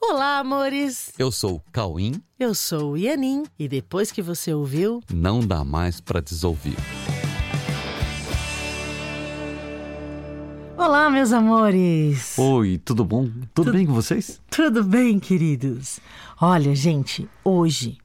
Olá, amores! Eu sou o Cauim. Eu sou o Ianin e depois que você ouviu, Não dá mais pra desouvir. Olá, meus amores! Oi, tudo bom? Tudo bem com vocês? Tudo bem, queridos? Olha, gente, hoje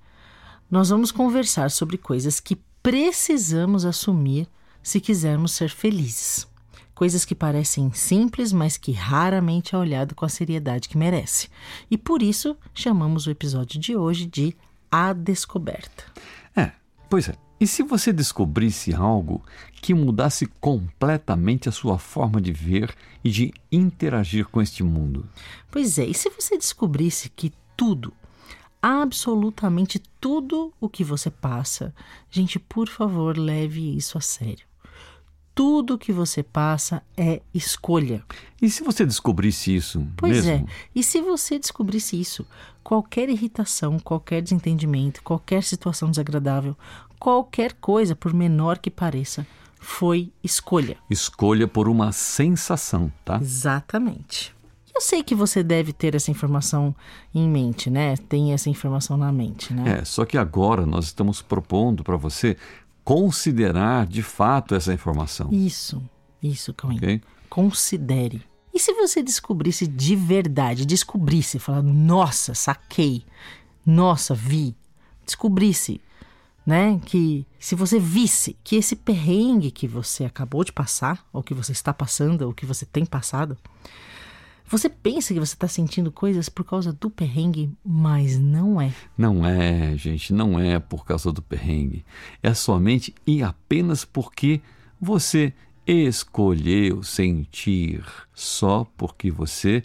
nós vamos conversar sobre coisas que precisamos assumir se quisermos ser felizes. Coisas que parecem simples, mas que raramente é olhado com a seriedade que merece. E por isso chamamos o episódio de hoje de A Descoberta. É, pois é. E se você descobrisse algo que mudasse completamente a sua forma de ver e de interagir com este mundo? Pois é, e se você descobrisse que tudo, absolutamente tudo o que você passa, gente, por favor, leve isso a sério. Tudo que você passa é escolha. E se você descobrisse isso Pois mesmo? é. E se você descobrisse isso, qualquer irritação, qualquer desentendimento, qualquer situação desagradável, qualquer coisa, por menor que pareça, foi escolha. Escolha por uma sensação, tá? Exatamente. Eu sei que você deve ter essa informação em mente, né? Tem essa informação na mente, né? É, só que agora nós estamos propondo para você considerar de fato essa informação, Isso, isso, Cauim. ok? Considere. E se você descobrisse de verdade, descobrisse, falar, nossa, saquei, nossa, vi, descobrisse, né, que se você visse que esse perrengue que você acabou de passar, ou que você está passando, ou que você tem passado, você pensa que você está sentindo coisas por causa do perrengue, mas não é. Não é, gente, não é por causa do perrengue. É somente e apenas porque você escolheu sentir. Só porque você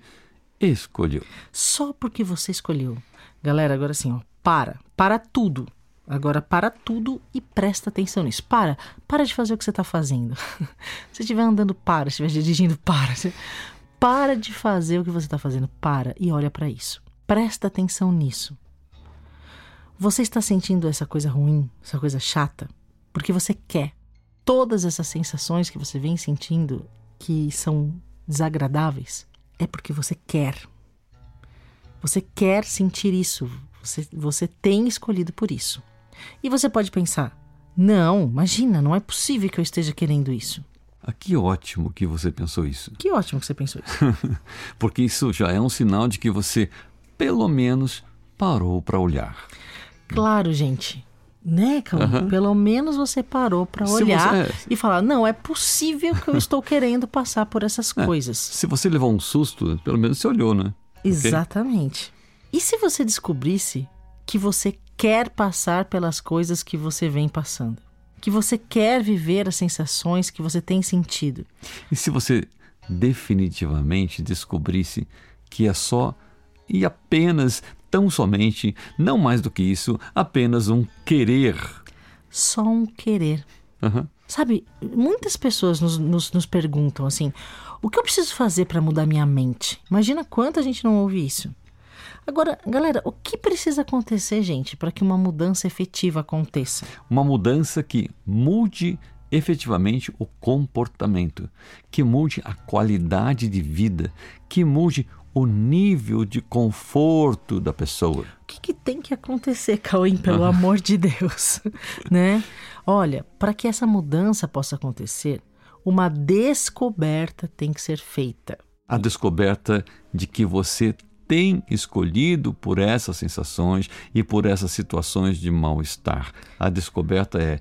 escolheu. Só porque você escolheu. Galera, agora assim, ó, para, para tudo. Agora para tudo e presta atenção nisso. Para, para de fazer o que você está fazendo. se estiver andando, para. Se estiver dirigindo, para. Para de fazer o que você está fazendo. Para e olha para isso. Presta atenção nisso. Você está sentindo essa coisa ruim, essa coisa chata, porque você quer. Todas essas sensações que você vem sentindo que são desagradáveis é porque você quer. Você quer sentir isso. Você, você tem escolhido por isso. E você pode pensar: não, imagina, não é possível que eu esteja querendo isso. Ah, que ótimo que você pensou isso. Que ótimo que você pensou isso. Porque isso já é um sinal de que você, pelo menos, parou para olhar. claro, gente. Né, Cauã? Pelo menos você parou para olhar você- e falar: não, é possível que eu estou querendo passar por essas coisas. Se você levou um susto, pelo menos você olhou, né? Exatamente. E se você descobrisse que você quer passar pelas coisas que você vem passando? Que você quer viver as sensações que você tem sentido? E se você definitivamente descobrisse que é só e apenas, tão somente, não mais do que isso, apenas um querer. Só um querer. Aham. Sabe, muitas pessoas nos, nos, nos perguntam assim: o que eu preciso fazer para mudar minha mente? Imagina quanta gente não ouve isso. Agora, galera, o que precisa acontecer, gente, para que uma mudança efetiva aconteça? Uma mudança que mude efetivamente o comportamento, que mude a qualidade de vida, que mude o nível de conforto da pessoa. O que, que tem que acontecer, Cauim, pelo amor de Deus? né? Olha, para que essa mudança possa acontecer, uma descoberta tem que ser feita. A descoberta de que você tem escolhido por essas sensações e por essas situações de mal-estar. A descoberta é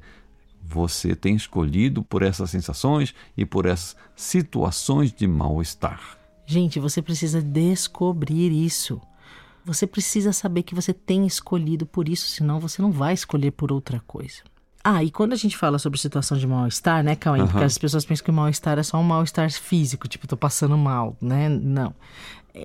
você tem escolhido por essas sensações e por essas situações de mal-estar. Gente, você precisa descobrir isso. Você precisa saber que você tem escolhido por isso, senão você não vai escolher por outra coisa. Ah, e quando a gente fala sobre situação de mal-estar, né, Cauê? Porque as pessoas pensam que o mal-estar é só um mal-estar físico, tipo, tô passando mal, né? Não.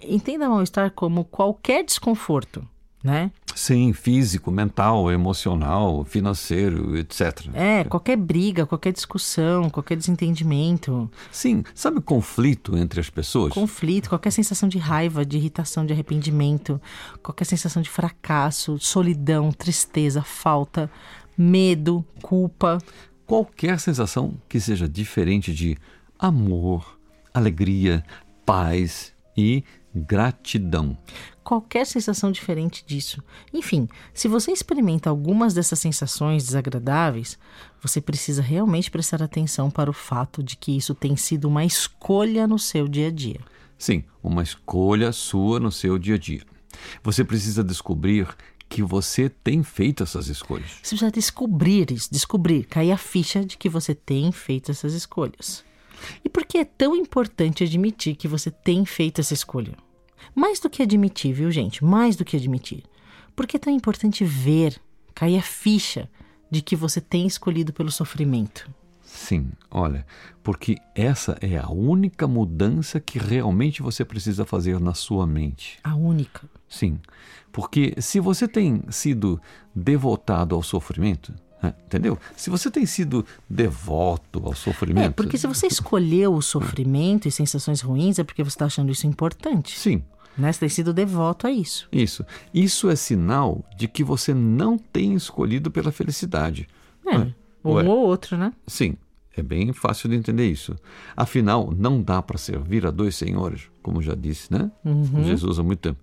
Entenda mal-estar como qualquer desconforto, né? Sim, físico, mental, emocional, financeiro, etc. É, qualquer briga, qualquer discussão, qualquer desentendimento, Sim, sabe conflito entre as pessoas? conflito, qualquer sensação de raiva, de irritação, de arrependimento, qualquer sensação de fracasso, solidão, tristeza, falta, medo, culpa. Qualquer sensação que seja diferente de amor, alegria, paz e gratidão. Qualquer sensação diferente disso. Enfim, se você experimenta algumas dessas sensações desagradáveis, você precisa realmente prestar atenção para o fato de que isso tem sido uma escolha no seu dia a dia. Sim, uma escolha sua no seu dia a dia. Você precisa descobrir que você tem feito essas escolhas. Você precisa descobrir isso, descobrir, cair a ficha de que você tem feito essas escolhas. E por que é tão importante admitir que você tem feito essa escolha? Mais do que admitir, viu, gente? Mais do que admitir. Por que é tão importante ver, cair a ficha de que você tem escolhido pelo sofrimento? Sim, olha, porque essa é a única mudança que realmente você precisa fazer na sua mente. A única. Sim, porque se você tem sido devotado ao sofrimento, entendeu? Se você tem sido devoto ao sofrimento. É, porque se você escolheu o sofrimento e sensações ruins, é porque você está achando isso importante. Sim. Né? Você tem sido devoto a isso. Isso. Isso é sinal de que você não tem escolhido pela felicidade. É. Ué, Um ué. ou outro, né? Sim, é bem fácil de entender isso. Afinal, não dá para servir a dois senhores, como já disse, né? Jesus há muito tempo.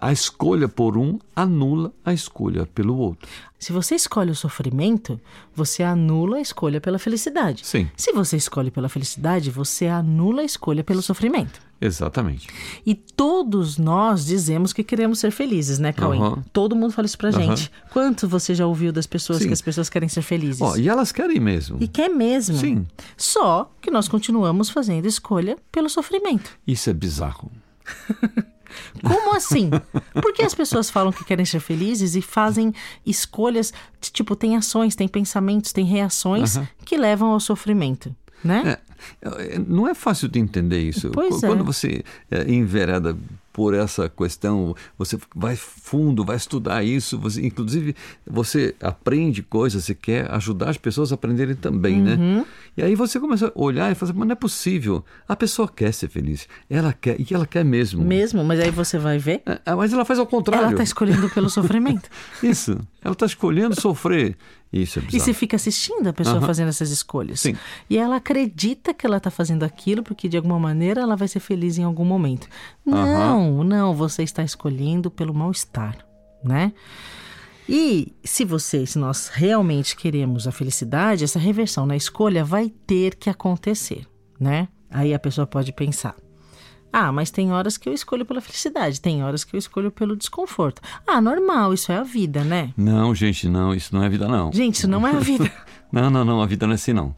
A escolha por um anula a escolha pelo outro. Se você escolhe o sofrimento, você anula a escolha pela felicidade. Sim. Se você escolhe pela felicidade, você anula a escolha pelo sofrimento. Exatamente. E todos nós dizemos que queremos ser felizes, né, Cauê? Aham. Todo mundo fala isso pra Aham. gente. Quanto você já ouviu das pessoas Sim. que as pessoas querem ser felizes? Ó, e elas querem mesmo. E quer mesmo. Sim. Só que nós continuamos fazendo escolha pelo sofrimento. Isso é bizarro. Como assim? Porque as pessoas falam que querem ser felizes e fazem escolhas, tipo, tem ações, tem pensamentos, tem reações que levam ao sofrimento, né? É, é, não é fácil de entender isso. Pois é. Quando você é, envereda por essa questão, você vai fundo, vai estudar isso, você, inclusive você aprende coisas, você quer ajudar as pessoas a aprenderem também, Uhum. né? E aí você começa a olhar e falar, mas não é possível. A pessoa quer ser feliz, ela quer, e ela quer mesmo. Mesmo, mas aí você vai ver, É, é, mas ela faz ao contrário. ela está escolhendo pelo sofrimento. Isso, ela está escolhendo sofrer. Isso é E bizarro. você fica assistindo a pessoa Aham. fazendo essas escolhas. Sim. E ela acredita que ela está fazendo aquilo porque de alguma maneira ela vai ser feliz em algum momento. Não, não, você está escolhendo pelo mal-estar, né? E se você, se nós realmente queremos a felicidade, essa reversão na escolha vai ter que acontecer, né? Aí a pessoa pode pensar: ah, mas tem horas que eu escolho pela felicidade, tem horas que eu escolho pelo desconforto. Ah, normal, isso é a vida, né? Não, gente, não, isso não é vida, não. Gente, isso não é a vida. Não, não, não, a vida não é assim, não.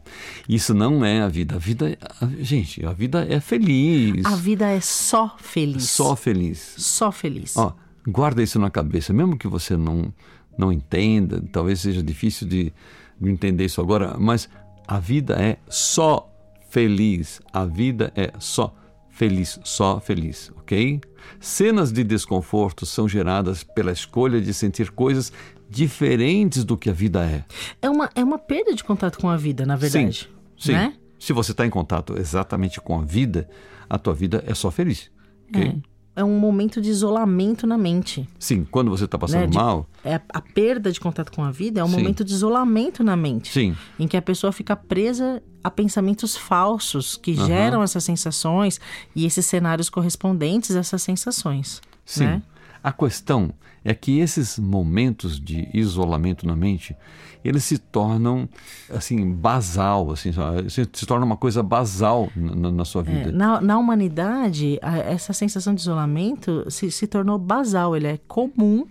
Isso não é a vida. A vida, é- a- gente, a vida é feliz. A vida é só feliz. Só feliz. Só feliz. Ó, guarda isso na cabeça, mesmo que você não, não entenda, talvez seja difícil de, de entender isso agora, mas a vida é só feliz. A vida é só feliz, só feliz, ok? Cenas de desconforto são geradas pela escolha de sentir coisas diferentes do que a vida é. É, uma, é uma perda de contato com a vida, na verdade. Sim. Né? Se você está em contato exatamente com a vida, a tua vida é só feliz. ok? É. é um momento de isolamento na mente. Sim, quando você está passando né? De- mal, é a, a perda de contato com a vida é um Sim. momento de isolamento na mente. sim, Em que a pessoa fica presa a pensamentos falsos que Aham. geram essas sensações e esses cenários correspondentes a essas sensações. sim. Né? A questão é que esses momentos de isolamento na mente, eles se tornam assim basal, assim, se, torna uma coisa basal na, na- sua É, vida. na, na humanidade, essa sensação de isolamento se, se tornou basal, ele é comum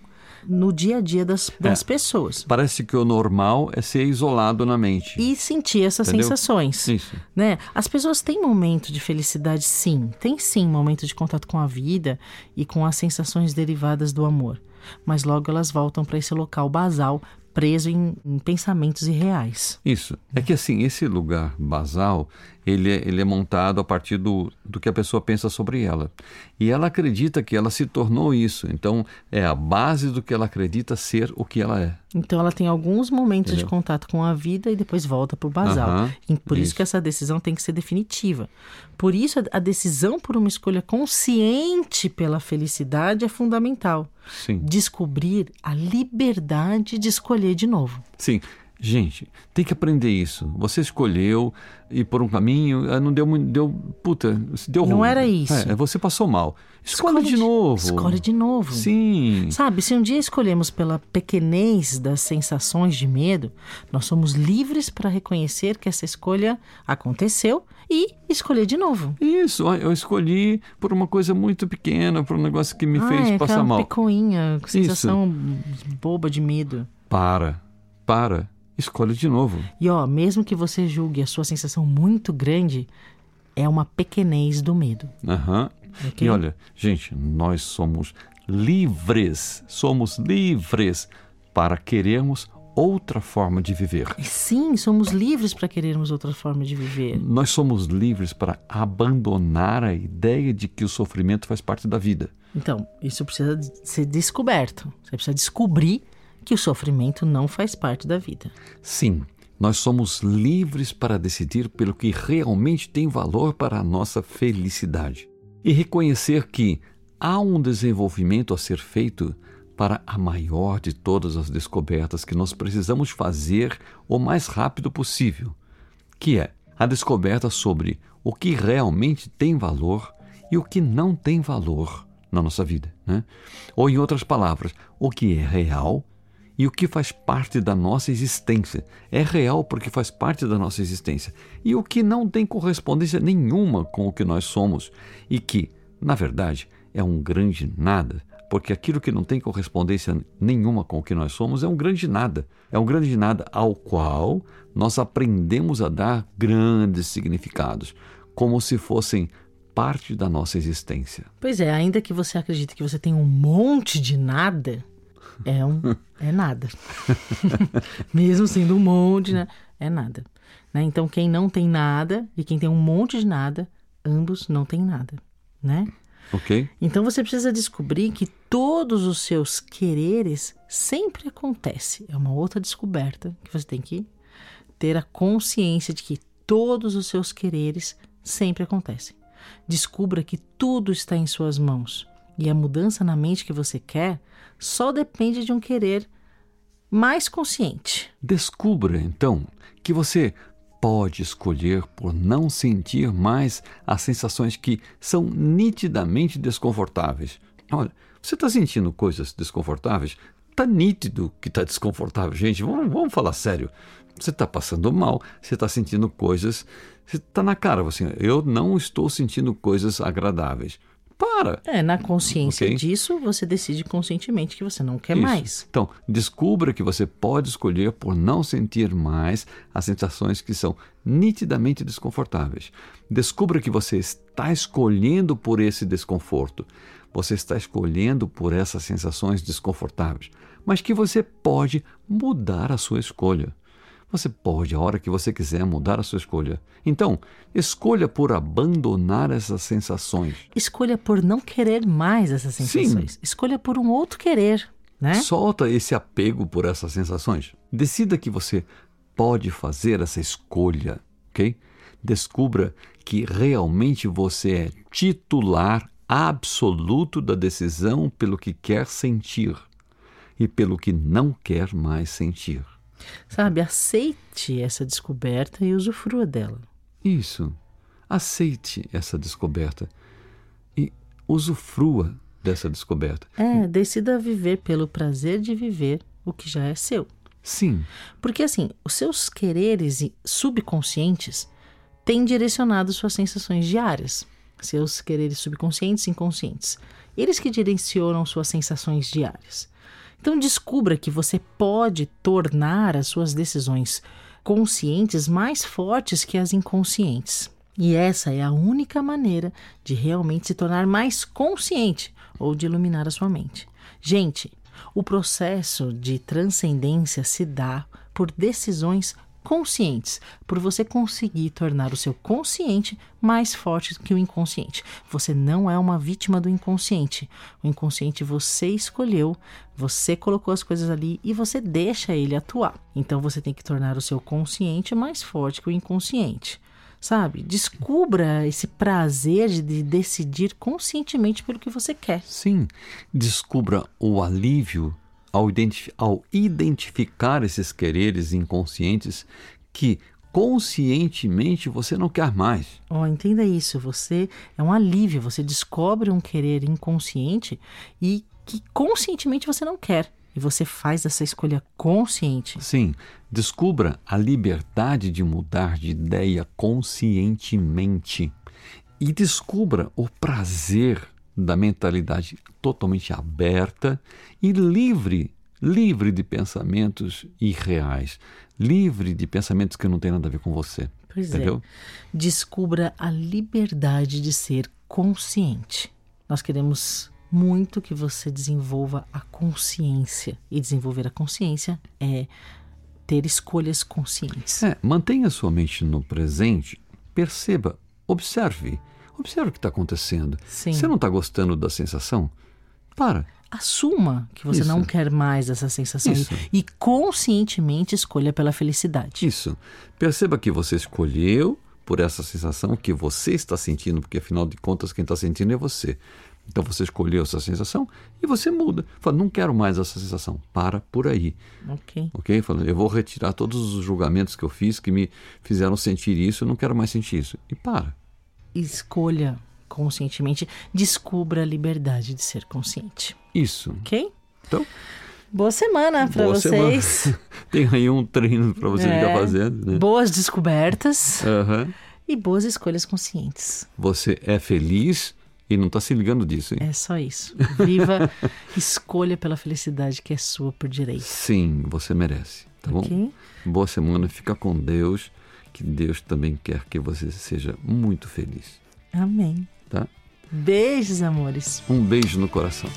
no dia a dia das, das É. pessoas. Parece que o normal é ser isolado na mente. E sentir essas Entendeu? sensações. Isso. Né? As pessoas têm momento de felicidade, sim. Tem sim momento de contato com a vida e com as sensações derivadas do amor. Mas logo elas voltam para esse local basal, preso em, em pensamentos irreais. Isso. É que assim, esse lugar basal, ele é, ele é montado a partir do, do que a pessoa pensa sobre ela. E ela acredita que ela se tornou isso. Então, é a base do que ela acredita ser o que ela é. Então ela tem alguns momentos de Entendeu? contato com a vida e depois volta para o basal. E por isso. isso. que essa decisão tem que ser definitiva. Por isso a- a decisão por uma escolha consciente pela felicidade é fundamental. Sim. Descobrir a liberdade de escolher de novo. Sim. Gente, tem que aprender isso. Você escolheu ir por um caminho, ah, não deu muito. Deu, puta, deu ruim. Não era isso. É, você passou mal. Escolhe, de, novo. Escolhe de novo. Sim. Sabe, se um dia escolhemos pela pequenez das sensações de medo, nós somos livres para reconhecer que essa escolha aconteceu e escolher de novo. Isso, eu escolhi por uma coisa muito pequena, por um negócio que me ah, fez é passar mal. Picuinha, sensação boba de medo. Para, para, escolhe de novo. E ó, mesmo que você julgue a sua sensação muito grande, é uma pequenez do medo. Aham. Uhum. Okay? E olha, gente, nós somos livres, somos livres para querermos outra forma de viver. Sim, somos livres para querermos outra forma de viver. Nós somos livres para abandonar a ideia de que o sofrimento faz parte da vida. Então, isso precisa ser descoberto. Você precisa descobrir que o sofrimento não faz parte da vida. Sim, nós somos livres para decidir pelo que realmente tem valor para a nossa felicidade e reconhecer que há um desenvolvimento a ser feito para a maior de todas as descobertas que nós precisamos fazer o mais rápido possível, que é a descoberta sobre o que realmente tem valor e o que não tem valor na nossa vida. Né? Ou, em outras palavras, o que é real e o que faz parte da nossa existência. É real porque faz parte da nossa existência. E o que não tem correspondência nenhuma com o que nós somos e que, na verdade, é um grande nada, porque aquilo que não tem correspondência nenhuma com o que nós somos é um grande nada. É um grande nada ao qual nós aprendemos a dar grandes significados, como se fossem parte da nossa existência. Pois é, ainda que você acredite que você tem um monte de nada, é um é nada. Mesmo sendo um monte, né? É nada. Né? Então, quem não tem nada e quem tem um monte de nada, ambos não têm nada, né? Ok. Então você precisa descobrir que todos os seus quereres sempre acontecem. É uma outra descoberta que você tem que ter a consciência de que todos os seus quereres sempre acontecem. Descubra que tudo está em suas mãos e a mudança na mente que você quer só depende de um querer mais consciente. Descubra, então, que você pode escolher por não sentir mais as sensações que são nitidamente desconfortáveis. Olha, você está sentindo coisas desconfortáveis? Está nítido que está desconfortável, gente. Vamos, vamos falar sério. Você está passando mal, você está sentindo coisas. Você está na cara, assim, eu não estou sentindo coisas agradáveis para. É, na consciência okay? disso, você decide conscientemente que você não quer Isso. mais. Então, descubra que você pode escolher por não sentir mais as sensações que são nitidamente desconfortáveis. Descubra que você está escolhendo por esse desconforto. Você está escolhendo por essas sensações desconfortáveis, mas que você pode mudar a sua escolha. Você pode, a hora que você quiser, mudar a sua escolha. Então, escolha por abandonar essas sensações. Escolha por não querer mais essas sensações. Sim. Escolha por um outro querer. Né? Solta esse apego por essas sensações. Decida que você pode fazer essa escolha, ok? Descubra que realmente você é titular absoluto da decisão pelo que quer sentir e pelo que não quer mais sentir. Sabe, aceite essa descoberta e usufrua dela. Isso. Aceite essa descoberta e usufrua dessa descoberta. É, decida viver pelo prazer de viver o que já é seu. Sim. Porque assim, os seus quereres subconscientes têm direcionado suas sensações diárias. Seus quereres subconscientes e inconscientes. Eles que direcionam suas sensações diárias. Então descubra que você pode tornar as suas decisões conscientes mais fortes que as inconscientes. E essa é a única maneira de realmente se tornar mais consciente ou de iluminar a sua mente. Gente, o processo de transcendência se dá por decisões conscientes, por você conseguir tornar o seu consciente mais forte que o inconsciente. Você não é uma vítima do inconsciente. O inconsciente você escolheu, você colocou as coisas ali e você deixa ele atuar. Então você tem que tornar o seu consciente mais forte que o inconsciente sabe? Descubra esse prazer de decidir conscientemente pelo que você quer. Sim, descubra o alívio ao, ao identificar esses quereres inconscientes que conscientemente você não quer mais. Oh, entenda isso, você é um alívio, você descobre um querer inconsciente e que conscientemente você não quer. E você faz essa escolha consciente. Sim, descubra a liberdade de mudar de ideia conscientemente. E descubra o prazer da mentalidade totalmente aberta e livre, livre de pensamentos irreais, livre de pensamentos que não têm nada a ver com você. Pois entendeu? é. Descubra a liberdade de ser consciente. Nós queremos muito que você desenvolva a consciência. E desenvolver a consciência é ter escolhas conscientes. É, mantenha sua mente no presente, perceba, observe. Observe o que está acontecendo. Sim. Você não está gostando da sensação? Para. Assuma que você Isso. não quer mais essa sensação Isso. e, conscientemente escolha pela felicidade. Isso. Perceba que você escolheu por essa sensação que você está sentindo, porque afinal de contas quem está sentindo é você. Então você escolheu essa sensação e você muda. Fala, não quero mais essa sensação. Para por aí. Ok. Ok? Fala, eu vou retirar todos os julgamentos que eu fiz que me fizeram sentir isso, eu não quero mais sentir isso. E para. Escolha conscientemente, descubra a liberdade de ser consciente. Isso. Ok? Então, Boa semana para vocês. semana. Tem aí um treino para você É. ficar fazendo. Né? Boas descobertas Aham. e boas escolhas conscientes. Você é feliz e não está se ligando disso, hein? É só isso. Viva, escolha pela felicidade que é sua por direito. Sim, você merece. Tá bom? Ok? Boa semana, fica com Deus, que Deus também quer que você seja muito feliz, Amém. tá? Beijos, amores. Um beijo no coração.